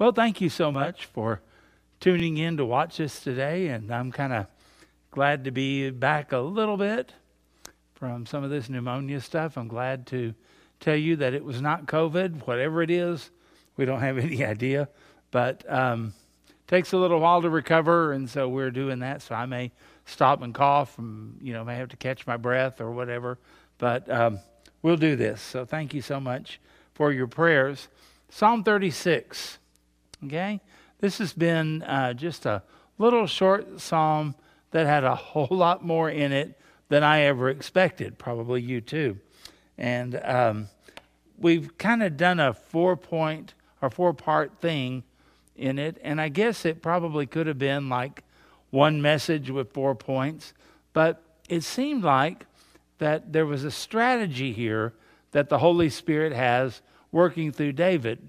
Well, thank you so much for tuning in to watch us today, and I'm kind of glad to be back a little bit from some of this pneumonia stuff. I'm glad to tell you that it was not COVID, whatever it is. We don't have any idea, but um, takes a little while to recover, and so we're doing that. So I may stop and cough, and you know may have to catch my breath or whatever, but um, we'll do this. So thank you so much for your prayers. Psalm 36. Okay? This has been uh, just a little short psalm that had a whole lot more in it than I ever expected, probably you too. And um, we've kind of done a four point or four part thing in it. And I guess it probably could have been like one message with four points. But it seemed like that there was a strategy here that the Holy Spirit has working through David.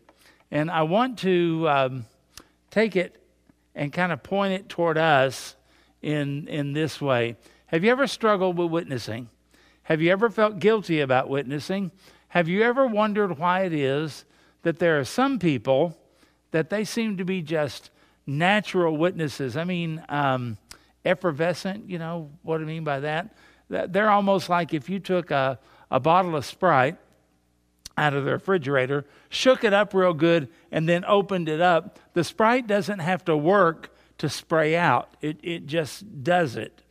And I want to um, take it and kind of point it toward us in, in this way. Have you ever struggled with witnessing? Have you ever felt guilty about witnessing? Have you ever wondered why it is that there are some people that they seem to be just natural witnesses? I mean, um, effervescent, you know what I mean by that? They're almost like if you took a, a bottle of Sprite out of the refrigerator, shook it up real good, and then opened it up, the Sprite doesn't have to work to spray out. It, it just does it.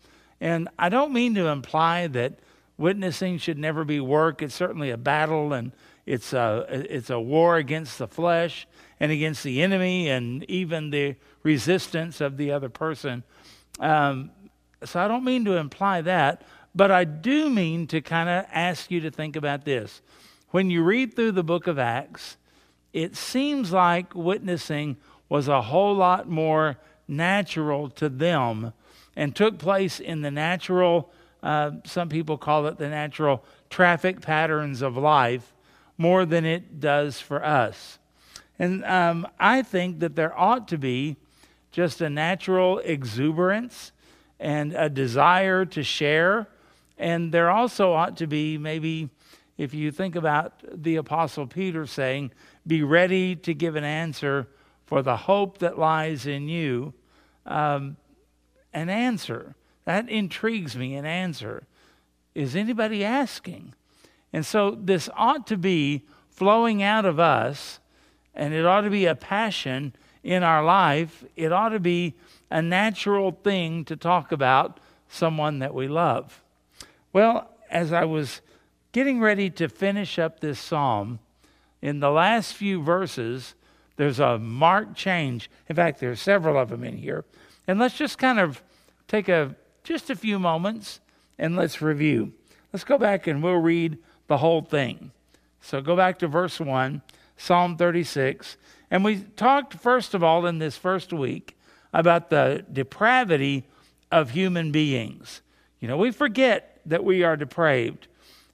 And I don't mean to imply that witnessing should never be work. It's certainly a battle and it's a, it's a war against the flesh and against the enemy and even the resistance of the other person. Um, so I don't mean to imply that, but I do mean to kind of ask you to think about this when you read through the book of Acts, it seems like witnessing was a whole lot more natural to them and took place in the natural, uh, some people call it the natural traffic patterns of life more than it does for us. And um, I think that there ought to be just a natural exuberance and a desire to share. And there also ought to be maybe if you think about the Apostle Peter saying, Be ready to give an answer for the hope that lies in you, um, an answer. That intrigues me, an answer. Is anybody asking? And so this ought to be flowing out of us, and it ought to be a passion in our life. It ought to be a natural thing to talk about someone that we love. Well, as I was getting ready to finish up this psalm, in the last few verses, there's a marked change. In fact, there are several of them in here. And let's just kind of take a just a few moments and let's review. Let's go back and we'll read the whole thing. So go back to verse 1, Psalm 36. And we talked, first of all, in this first week about the depravity of human beings. You know, we forget that we are depraved.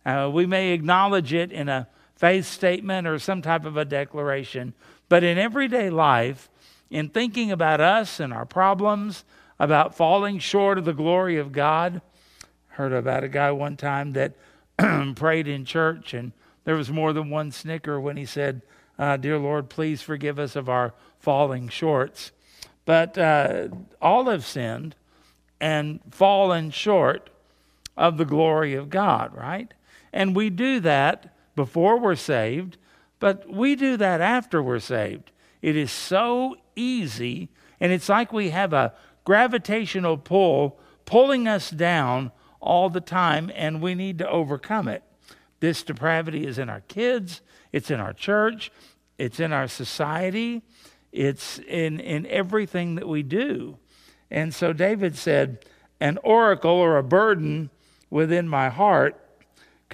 Uh, we may acknowledge it in a faith statement or some type of a declaration, but in everyday life, in thinking about us and our problems, about falling short of the glory of God, heard about a guy one time that prayed in church and there was more than one snicker when he said, uh, Dear Lord, please forgive us of our falling shorts. But uh, all have sinned and fallen short of the glory of God, right? And we do that before we're saved, but we do that after we're saved. It is so easy, and it's like we have a gravitational pull pulling us down all the time, and we need to overcome it. This depravity is in our kids, it's in our church, it's in our society, it's in, in everything that we do. And so David said, An oracle or a burden within my heart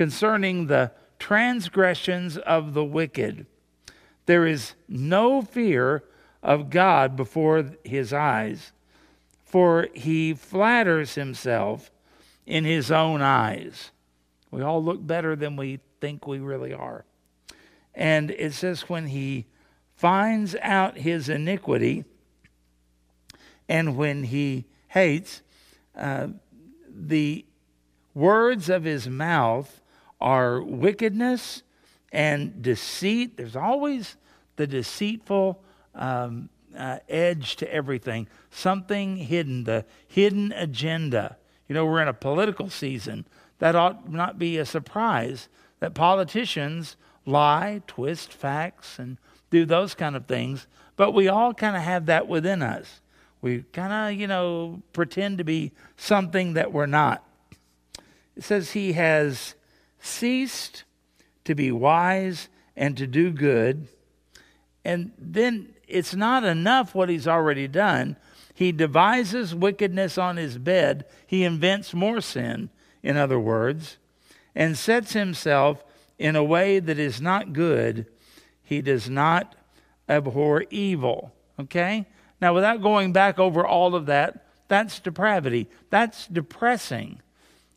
concerning the transgressions of the wicked. There is no fear of God before his eyes, for he flatters himself in his own eyes. We all look better than we think we really are. And it says, when he finds out his iniquity and when he hates, uh, the words of his mouth are wickedness and deceit. There's always the deceitful um, uh, edge to everything, something hidden, the hidden agenda. You know, we're in a political season. That ought not be a surprise that politicians lie, twist facts, and do those kind of things. But we all kind of have that within us. We kind of, you know, pretend to be something that we're not. It says he has ceased to be wise and to do good. And then it's not enough what he's already done. He devises wickedness on his bed. He invents more sin, in other words, and sets himself in a way that is not good. He does not abhor evil. Okay? Now, without going back over all of that, that's depravity. That's depressing.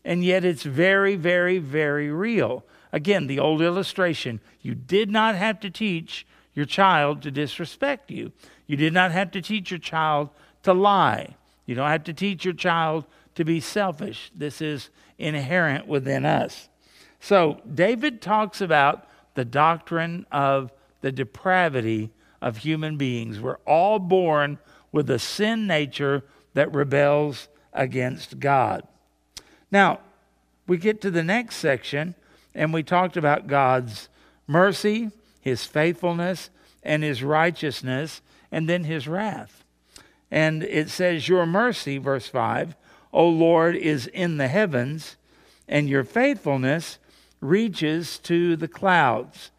And yet it's very, very, very real. Again, the old illustration you did not have to teach your child to disrespect you. You did not have to teach your child to lie. You don't have to teach your child to be selfish. This is inherent within us. So, David talks about the doctrine of the depravity of human beings. We're all born with a sin nature that rebels against God. Now, we get to the next section, and we talked about God's mercy his faithfulness, and his righteousness, and then his wrath. And it says, Your mercy, verse 5, O Lord, is in the heavens, and your faithfulness reaches to the clouds.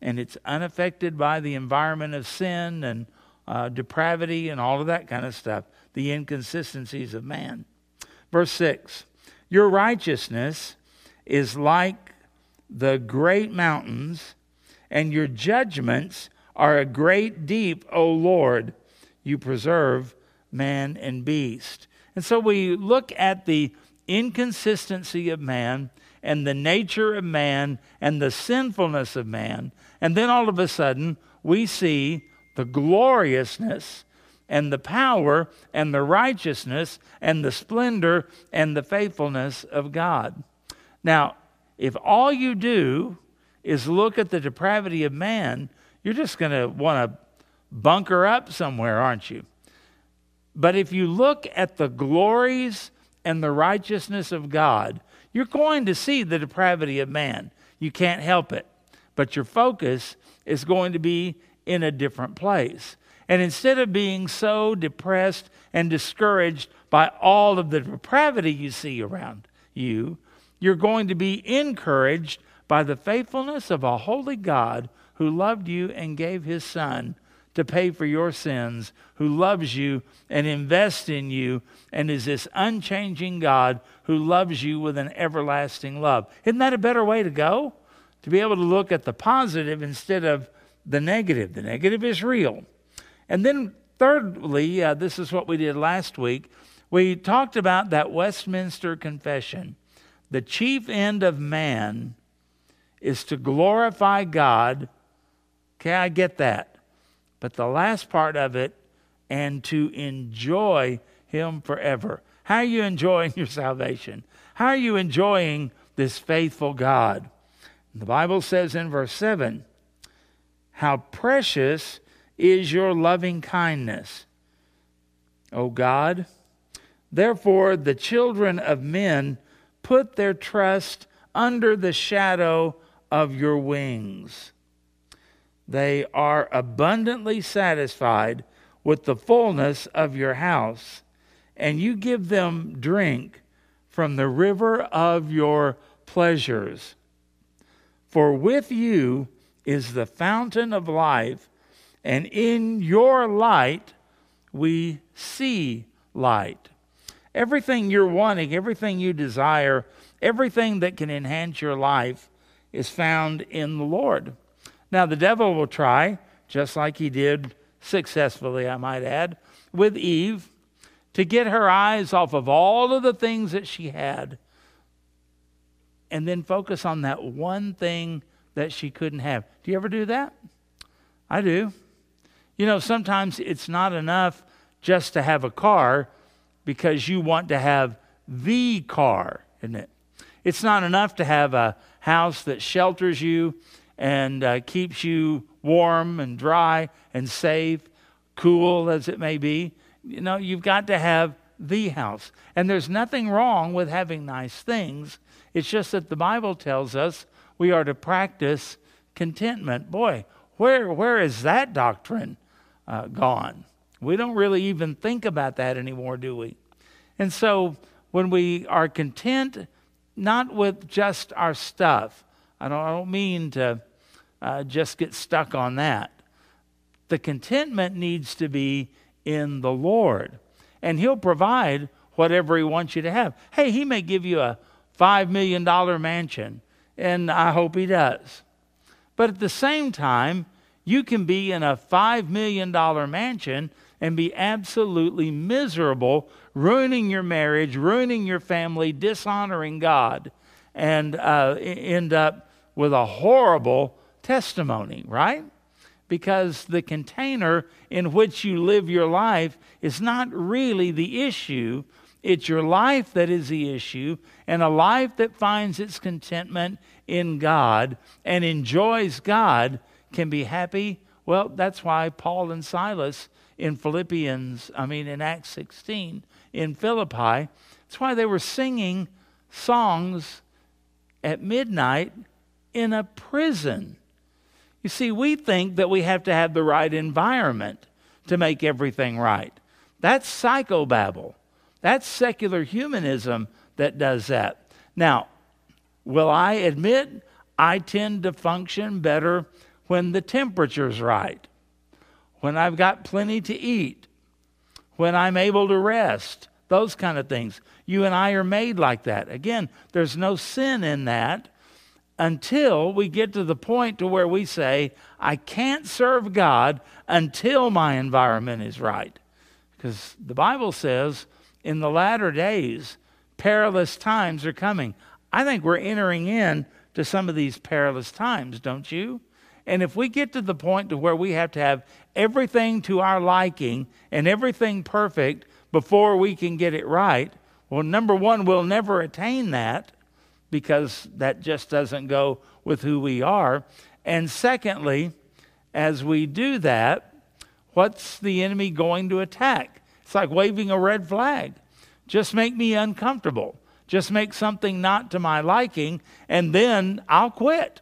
And it's unaffected by the environment of sin and uh, depravity and all of that kind of stuff, the inconsistencies of man. Verse 6 Your righteousness is like the great mountains and your judgments are a great deep, O Lord. You preserve man and beast. And so we look at the inconsistency of man and the nature of man and the sinfulness of man. And then all of a sudden, we see the gloriousness and the power and the righteousness and the splendor and the faithfulness of God. Now, if all you do is look at the depravity of man, you're just going to want to bunker up somewhere, aren't you? But if you look at the glories and the righteousness of God, you're going to see the depravity of man. You can't help it. But your focus is going to be in a different place. And instead of being so depressed and discouraged by all of the depravity you see around you, you're going to be encouraged by the faithfulness of a holy God who loved you and gave his Son to pay for your sins, who loves you and invests in you, and is this unchanging God who loves you with an everlasting love. Isn't that a better way to go? To be able to look at the positive instead of the negative. The negative is real. And then, thirdly, uh, this is what we did last week. We talked about that Westminster Confession. The chief end of man is to glorify God. Okay, I get that. But the last part of it, and to enjoy Him forever. How are you enjoying your salvation? How are you enjoying this faithful God? The Bible says in verse 7 How precious is your loving kindness, O God. Therefore, the children of men put their trust under the shadow of your wings. They are abundantly satisfied with the fullness of your house, and you give them drink from the river of your pleasures. For with you is the fountain of life, and in your light we see light. Everything you're wanting, everything you desire, everything that can enhance your life is found in the Lord. Now, the devil will try, just like he did successfully, I might add, with Eve, to get her eyes off of all of the things that she had and then focus on that one thing that she couldn't have. Do you ever do that? I do. You know, sometimes it's not enough just to have a car because you want to have the car, isn't it? It's not enough to have a house that shelters you and uh, keeps you warm and dry and safe. cool as it may be. You know, you've got to have the house. And there's nothing wrong with having nice things. It's just that the Bible tells us we are to practice contentment. Boy, where, where is that doctrine uh, gone? We don't really even think about that anymore, do we? And so when we are content, not with just our stuff, I don't, I don't mean to uh, just get stuck on that. The contentment needs to be in the Lord, and He'll provide whatever He wants you to have. Hey, He may give you a $5 million mansion, and I hope He does. But at the same time, you can be in a $5 million mansion and be absolutely miserable, ruining your marriage, ruining your family, dishonoring God, and uh, end up with a horrible testimony, right? Because the container in which you live your life is not really the issue. It's your life that is the issue, and a life that finds its contentment in God and enjoys God can be happy. Well, that's why Paul and Silas in Philippians, I mean, in Acts 16, in Philippi, that's why they were singing songs at midnight in a prison. You see, we think that we have to have the right environment to make everything right. That's psychobabble. That's secular humanism that does that. Now, will I admit I tend to function better when the temperature's right? when I've got plenty to eat, when I'm able to rest, those kind of things. You and I are made like that. Again, there's no sin in that until we get to the point to where we say, I can't serve God until my environment is right. Because the Bible says in the latter days, perilous times are coming. I think we're entering in to some of these perilous times, don't you? And if we get to the point to where we have to have everything to our liking and everything perfect before we can get it right, well, number one, we'll never attain that because that just doesn't go with who we are. And secondly, as we do that, what's the enemy going to attack? It's like waving a red flag. Just make me uncomfortable. Just make something not to my liking, and then I'll quit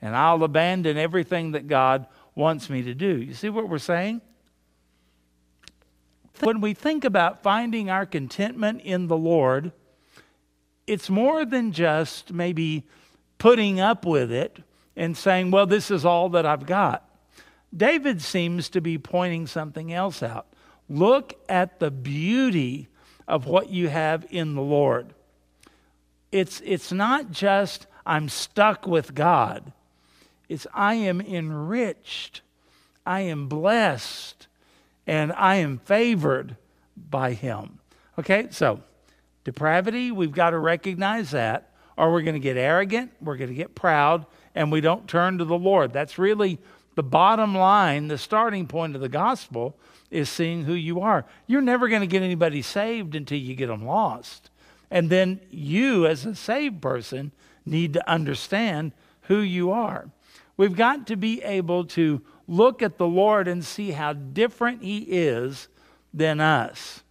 and I'll abandon everything that God wants me to do. You see what we're saying? When we think about finding our contentment in the Lord, it's more than just maybe putting up with it and saying, well, this is all that I've got. David seems to be pointing something else out. Look at the beauty of what you have in the Lord. It's, it's not just, I'm stuck with God. It's I am enriched, I am blessed, and I am favored by Him. Okay, so depravity, we've got to recognize that, or we're going to get arrogant, we're going to get proud, and we don't turn to the Lord. That's really the bottom line, the starting point of the gospel is seeing who you are. You're never going to get anybody saved until you get them lost. And then you, as a saved person, need to understand who you are. We've got to be able to look at the Lord and see how different He is than us.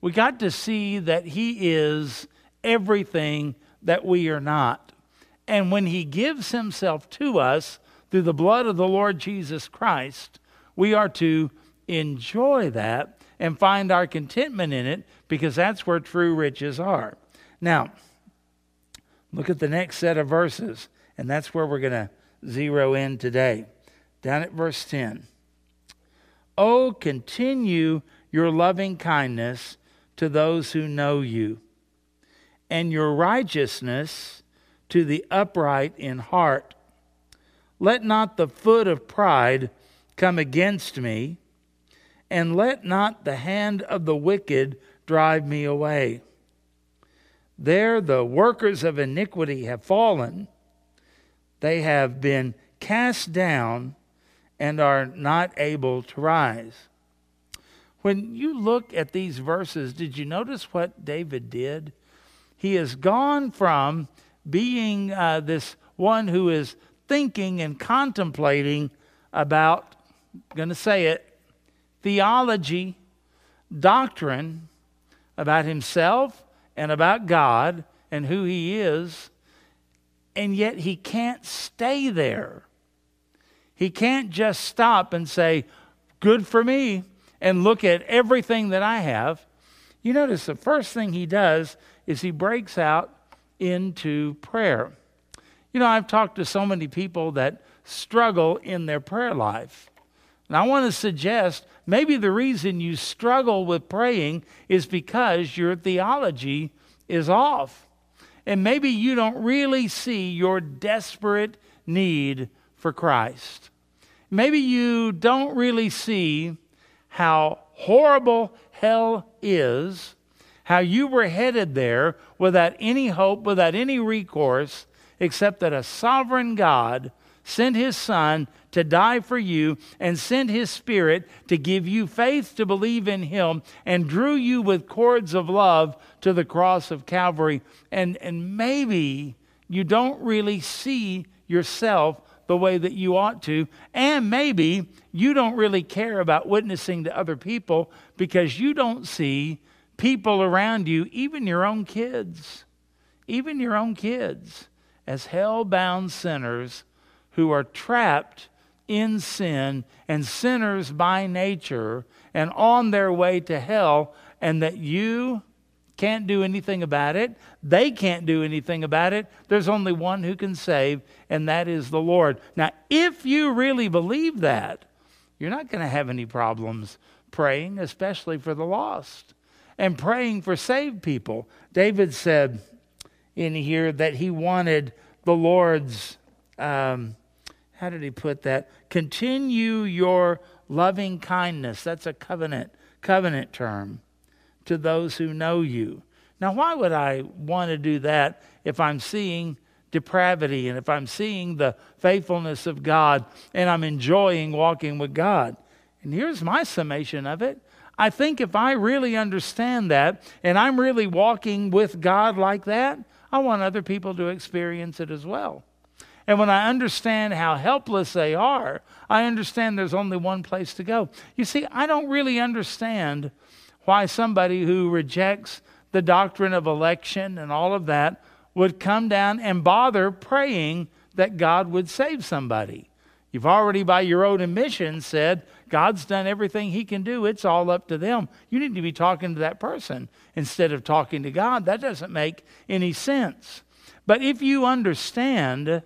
We got to see that He is everything that we are not. And when He gives Himself to us through the blood of the Lord Jesus Christ, we are to enjoy that and find our contentment in it because that's where true riches are. Now, look at the next set of verses, and that's where we're going to zero in today. Down at verse 10. Oh, continue your loving kindness to those who know you, and your righteousness to the upright in heart. Let not the foot of pride come against me, and let not the hand of the wicked drive me away. There the workers of iniquity have fallen they have been cast down and are not able to rise. When you look at these verses, did you notice what David did? He has gone from being uh, this one who is thinking and contemplating about, I'm going to say it, theology, doctrine about himself and about God and who he is, and yet he can't stay there. He can't just stop and say, Good for me, and look at everything that I have. You notice the first thing he does is he breaks out into prayer. You know, I've talked to so many people that struggle in their prayer life. And I want to suggest maybe the reason you struggle with praying is because your theology is off. And maybe you don't really see your desperate need for Christ. Maybe you don't really see how horrible hell is, how you were headed there without any hope, without any recourse, except that a sovereign God sent his Son to die for you and sent his Spirit to give you faith to believe in him and drew you with cords of love to the cross of Calvary. And, and maybe you don't really see yourself the way that you ought to. And maybe you don't really care about witnessing to other people because you don't see people around you, even your own kids, even your own kids, as hell bound sinners who are trapped in sin and sinners by nature and on their way to hell, and that you can't do anything about it. They can't do anything about it. There's only one who can save, and that is the Lord. Now, if you really believe that, you're not going to have any problems praying, especially for the lost, and praying for saved people. David said in here that he wanted the Lord's. Um, how did he put that? Continue your loving kindness. That's a covenant covenant term to those who know you. Now, why would I want to do that if I'm seeing depravity and if I'm seeing the faithfulness of God and I'm enjoying walking with God? And here's my summation of it. I think if I really understand that and I'm really walking with God like that, I want other people to experience it as well. And when I understand how helpless they are, I understand there's only one place to go. You see, I don't really understand why somebody who rejects the doctrine of election and all of that would come down and bother praying that God would save somebody. You've already, by your own admission, said God's done everything He can do. It's all up to them. You need to be talking to that person instead of talking to God. That doesn't make any sense. But if you understand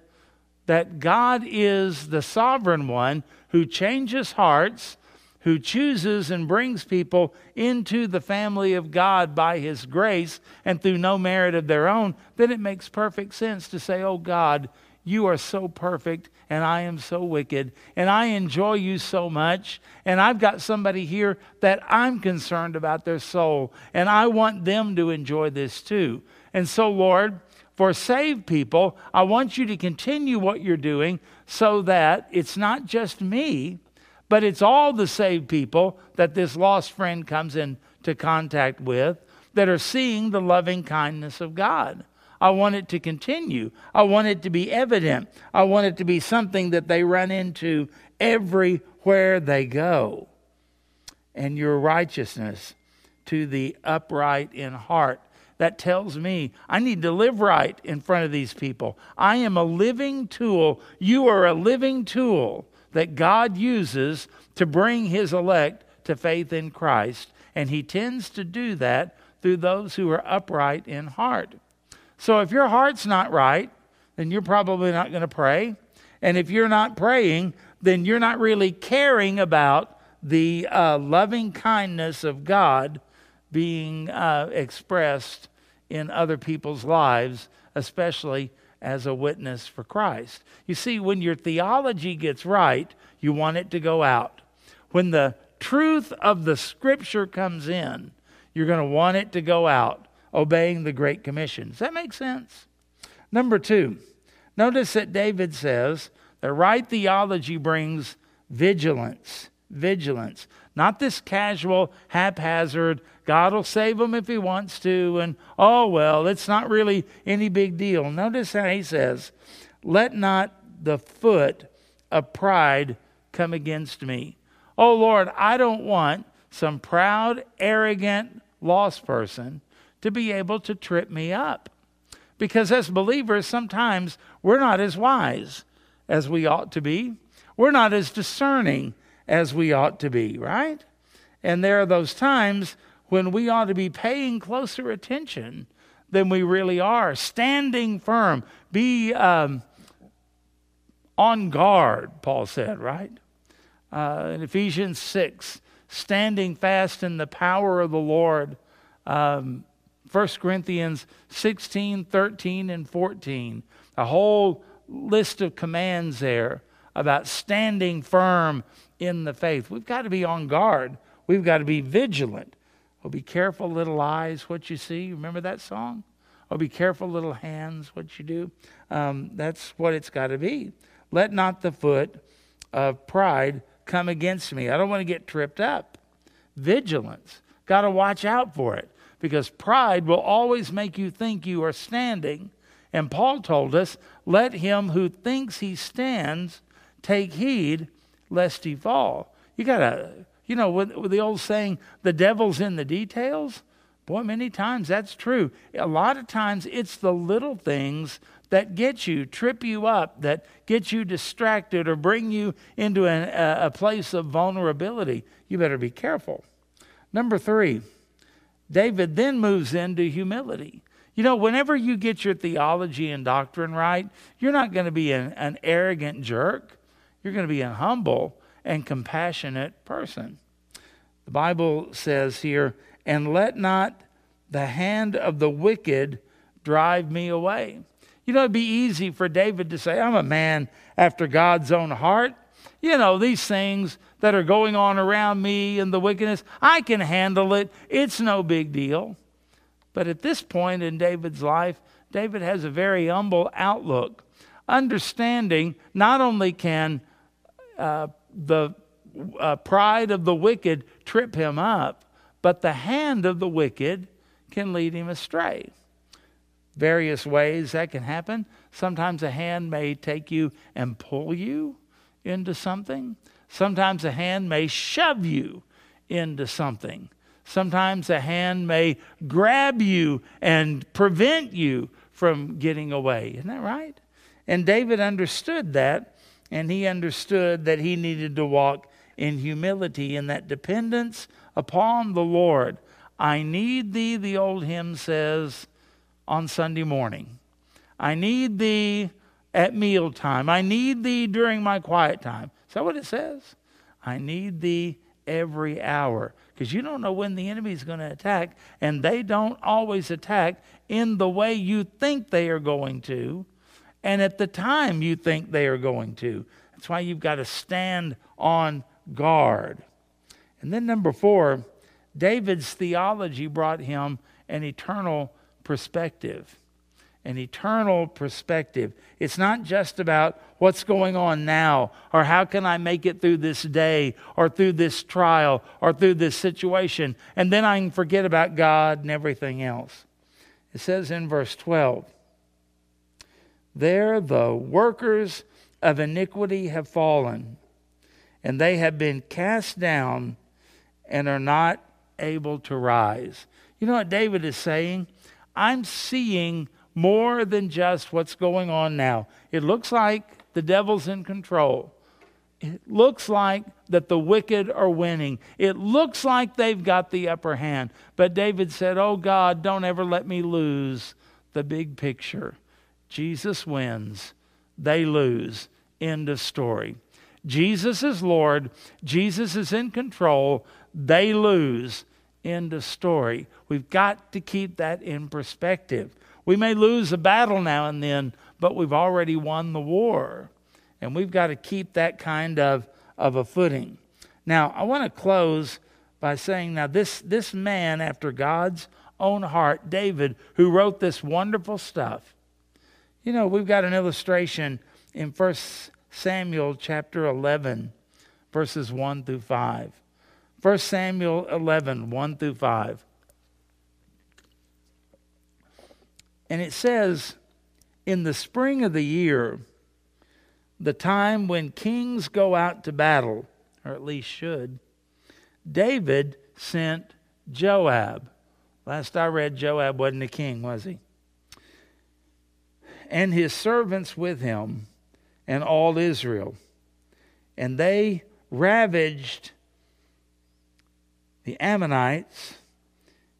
that God is the sovereign one who changes hearts, who chooses and brings people into the family of God by his grace and through no merit of their own, then it makes perfect sense to say, Oh God, you are so perfect and I am so wicked and I enjoy you so much. And I've got somebody here that I'm concerned about their soul and I want them to enjoy this too. And so, Lord, for saved people, I want you to continue what you're doing so that it's not just me, but it's all the saved people that this lost friend comes into contact with that are seeing the loving kindness of God. I want it to continue. I want it to be evident. I want it to be something that they run into everywhere they go. And your righteousness to the upright in heart that tells me I need to live right in front of these people. I am a living tool. You are a living tool that God uses to bring his elect to faith in Christ. And he tends to do that through those who are upright in heart. So if your heart's not right, then you're probably not going to pray. And if you're not praying, then you're not really caring about the uh, loving kindness of God being uh, expressed in other people's lives, especially as a witness for Christ. You see, when your theology gets right, you want it to go out. When the truth of the scripture comes in, you're going to want it to go out, obeying the Great Commission. Does that make sense? Number two, notice that David says that right theology brings vigilance. Vigilance. Not this casual, haphazard, God will save them if He wants to, and oh, well, it's not really any big deal. Notice how He says, Let not the foot of pride come against me. Oh Lord, I don't want some proud, arrogant, lost person to be able to trip me up. Because as believers, sometimes we're not as wise as we ought to be. We're not as discerning as we ought to be, right? And there are those times when we ought to be paying closer attention than we really are, standing firm, be um, on guard, Paul said, right? Uh, in Ephesians 6, standing fast in the power of the Lord. Um, 1 Corinthians 16, 13, and 14. A whole list of commands there about standing firm in the faith. We've got to be on guard. We've got to be vigilant. Oh, be careful, little eyes, what you see. Remember that song? Oh, be careful, little hands, what you do. Um, that's what it's got to be. Let not the foot of pride come against me. I don't want to get tripped up. Vigilance. Got to watch out for it because pride will always make you think you are standing. And Paul told us, let him who thinks he stands take heed lest he fall. You got to, you know, with, with the old saying, the devil's in the details. Boy, many times that's true. A lot of times it's the little things that get you, trip you up, that get you distracted or bring you into an, a, a place of vulnerability. You better be careful. Number three, David then moves into humility. You know, whenever you get your theology and doctrine right, you're not going to be an, an arrogant jerk. You're going to be a humble and compassionate person. The Bible says here, and let not the hand of the wicked drive me away. You know, it'd be easy for David to say, I'm a man after God's own heart. You know, these things that are going on around me and the wickedness, I can handle it. It's no big deal. But at this point in David's life, David has a very humble outlook, understanding not only can the uh, pride of the wicked trip him up, but the hand of the wicked can lead him astray various ways that can happen. Sometimes a hand may take you and pull you into something. Sometimes a hand may shove you into something. Sometimes a hand may grab you and prevent you from getting away. Isn't that right? And David understood that, and he understood that he needed to walk in humility and that dependence upon the Lord. I need thee, the old hymn says, on Sunday morning. I need thee at mealtime. I need thee during my quiet time. Is that what it says? I need thee every hour. Because you don't know when the enemy is going to attack, and they don't always attack in the way you think they are going to, and at the time you think they are going to. That's why you've got to stand on guard. And then, number four, David's theology brought him an eternal perspective, an eternal perspective. It's not just about what's going on now or how can I make it through this day or through this trial or through this situation, and then I can forget about God and everything else. It says in verse 12, There the workers of iniquity have fallen, and they have been cast down and are not able to rise. You know what David is saying? I'm seeing more than just what's going on now. It looks like the devil's in control. It looks like that the wicked are winning. It looks like they've got the upper hand. But David said, Oh God, don't ever let me lose the big picture. Jesus wins, they lose. End of story. Jesus is Lord, Jesus is in control, they lose. End of story. We've got to keep that in perspective. We may lose a battle now and then, but we've already won the war. And we've got to keep that kind of, of a footing. Now, I want to close by saying now, this, this man after God's own heart, David, who wrote this wonderful stuff, you know, we've got an illustration in 1 Samuel chapter 11, verses 1 through 5. 1 Samuel 11, 1 through 5. And it says, In the spring of the year, the time when kings go out to battle, or at least should. David sent Joab. Last I read, Joab wasn't a king, was he? And his servants with him, and all Israel. And they ravaged the Ammonites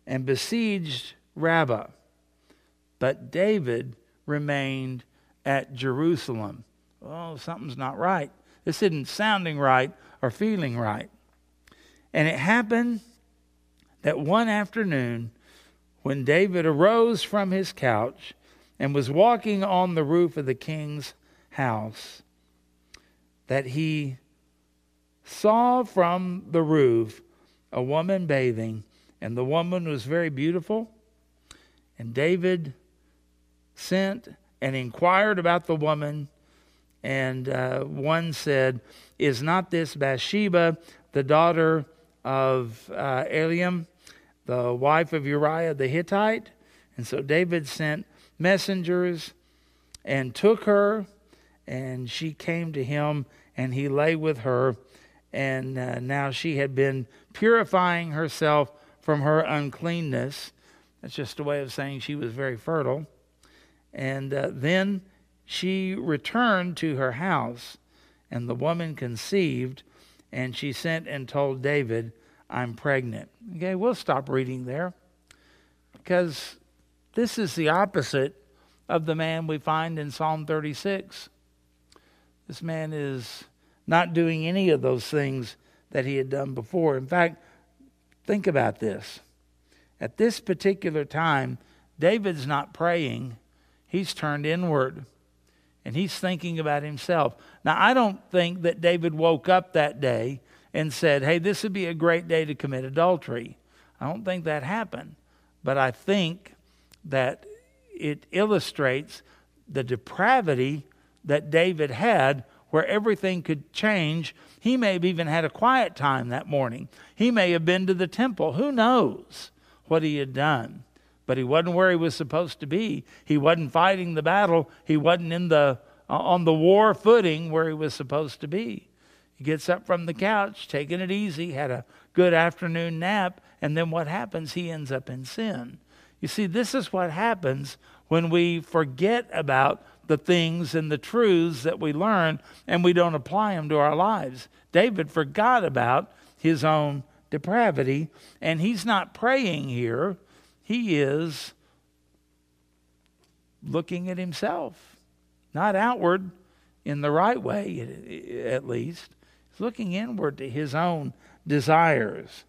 and besieged Rabbah. But David remained at Jerusalem. Oh, something's not right. This isn't sounding right or feeling right. And it happened that one afternoon, when David arose from his couch and was walking on the roof of the king's house, that he saw from the roof a woman bathing, and the woman was very beautiful. And David sent and inquired about the woman. And uh, one said, Is not this Bathsheba, the daughter of uh, Eliam, the wife of Uriah the Hittite? And so David sent messengers and took her, and she came to him, and he lay with her. And uh, now she had been purifying herself from her uncleanness. That's just a way of saying she was very fertile. And uh, then she returned to her house, and the woman conceived, and she sent and told David, I'm pregnant. Okay, we'll stop reading there because this is the opposite of the man we find in Psalm 36. This man is not doing any of those things that he had done before. In fact, think about this. At this particular time, David's not praying, he's turned inward and he's thinking about himself. Now, I don't think that David woke up that day and said, Hey, this would be a great day to commit adultery. I don't think that happened. But I think that it illustrates the depravity that David had where everything could change. He may have even had a quiet time that morning. He may have been to the temple. Who knows what he had done? but he wasn't where he was supposed to be. He wasn't fighting the battle. He wasn't in the uh, on the war footing where he was supposed to be. He gets up from the couch, taking it easy, had a good afternoon nap, and then what happens? He ends up in sin. You see, this is what happens when we forget about the things and the truths that we learn and we don't apply them to our lives. David forgot about his own depravity, and he's not praying here he is looking at himself, not outward in the right way, at least. He's looking inward to his own desires.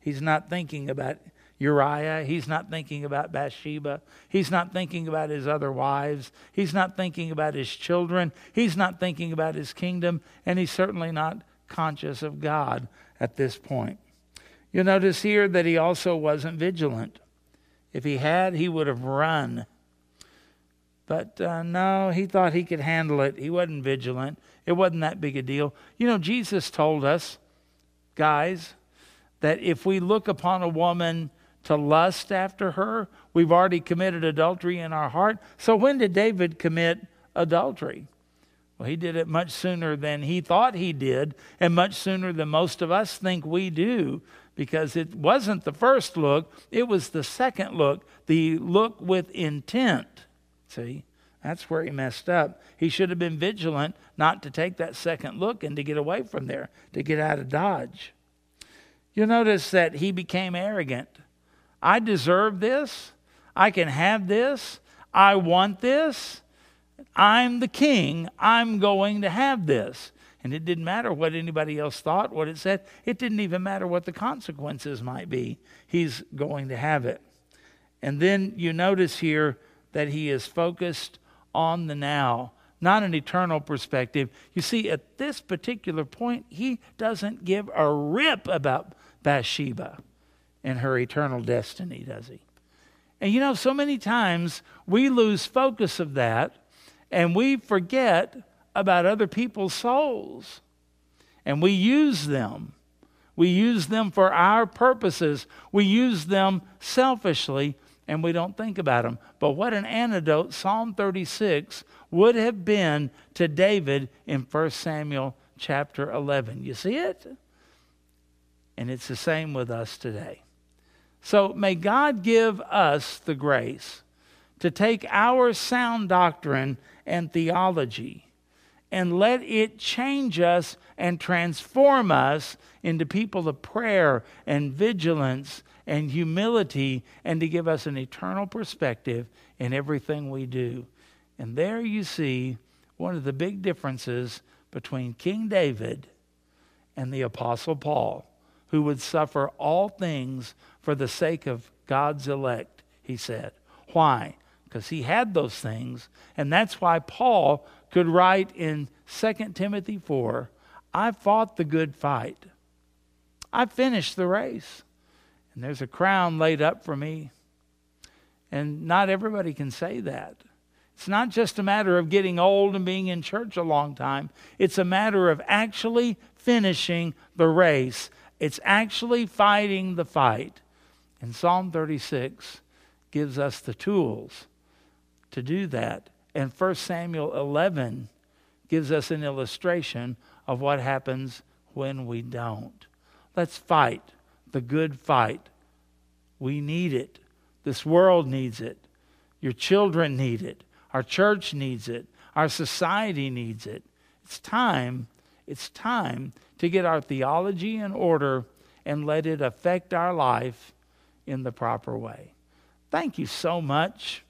He's not thinking about Uriah. He's not thinking about Bathsheba. He's not thinking about his other wives. He's not thinking about his children. He's not thinking about his kingdom. And he's certainly not conscious of God at this point. You'll notice here that he also wasn't vigilant. If he had, he would have run. But uh, no, he thought he could handle it. He wasn't vigilant. It wasn't that big a deal. You know, Jesus told us, guys, that if we look upon a woman to lust after her, we've already committed adultery in our heart. So when did David commit adultery? Well, he did it much sooner than he thought he did, and much sooner than most of us think we do because it wasn't the first look, it was the second look, the look with intent. See, that's where he messed up. He should have been vigilant not to take that second look and to get away from there, to get out of Dodge. You'll notice that he became arrogant. I deserve this. I can have this. I want this. I'm the king. I'm going to have this. And it didn't matter what anybody else thought, what it said. It didn't even matter what the consequences might be. He's going to have it. And then you notice here that he is focused on the now, not an eternal perspective. You see, at this particular point, he doesn't give a rip about Bathsheba and her eternal destiny, does he? And you know, so many times we lose focus of that and we forget about other people's souls. And we use them. We use them for our purposes. We use them selfishly and we don't think about them. But what an antidote Psalm 36 would have been to David in 1 Samuel chapter 11. You see it? And it's the same with us today. So may God give us the grace to take our sound doctrine and theology and let it change us and transform us into people of prayer and vigilance and humility and to give us an eternal perspective in everything we do. And there you see one of the big differences between King David and the Apostle Paul, who would suffer all things for the sake of God's elect, he said. Why? Because he had those things, and that's why Paul could write in 2 Timothy 4 I fought the good fight. I finished the race. And there's a crown laid up for me. And not everybody can say that. It's not just a matter of getting old and being in church a long time, it's a matter of actually finishing the race. It's actually fighting the fight. And Psalm 36 gives us the tools to do that. And 1 Samuel 11 gives us an illustration of what happens when we don't. Let's fight the good fight. We need it. This world needs it. Your children need it. Our church needs it. Our society needs it. It's time, it's time to get our theology in order and let it affect our life in the proper way. Thank you so much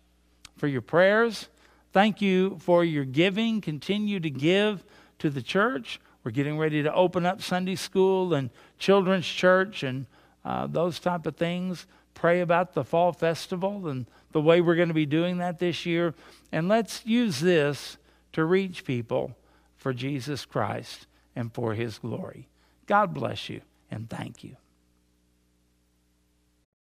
for your prayers. Thank you for your giving. Continue to give to the church. We're getting ready to open up Sunday school and children's church and uh, those type of things. Pray about the fall festival and the way we're going to be doing that this year. And let's use this to reach people for Jesus Christ and for his glory. God bless you and thank you.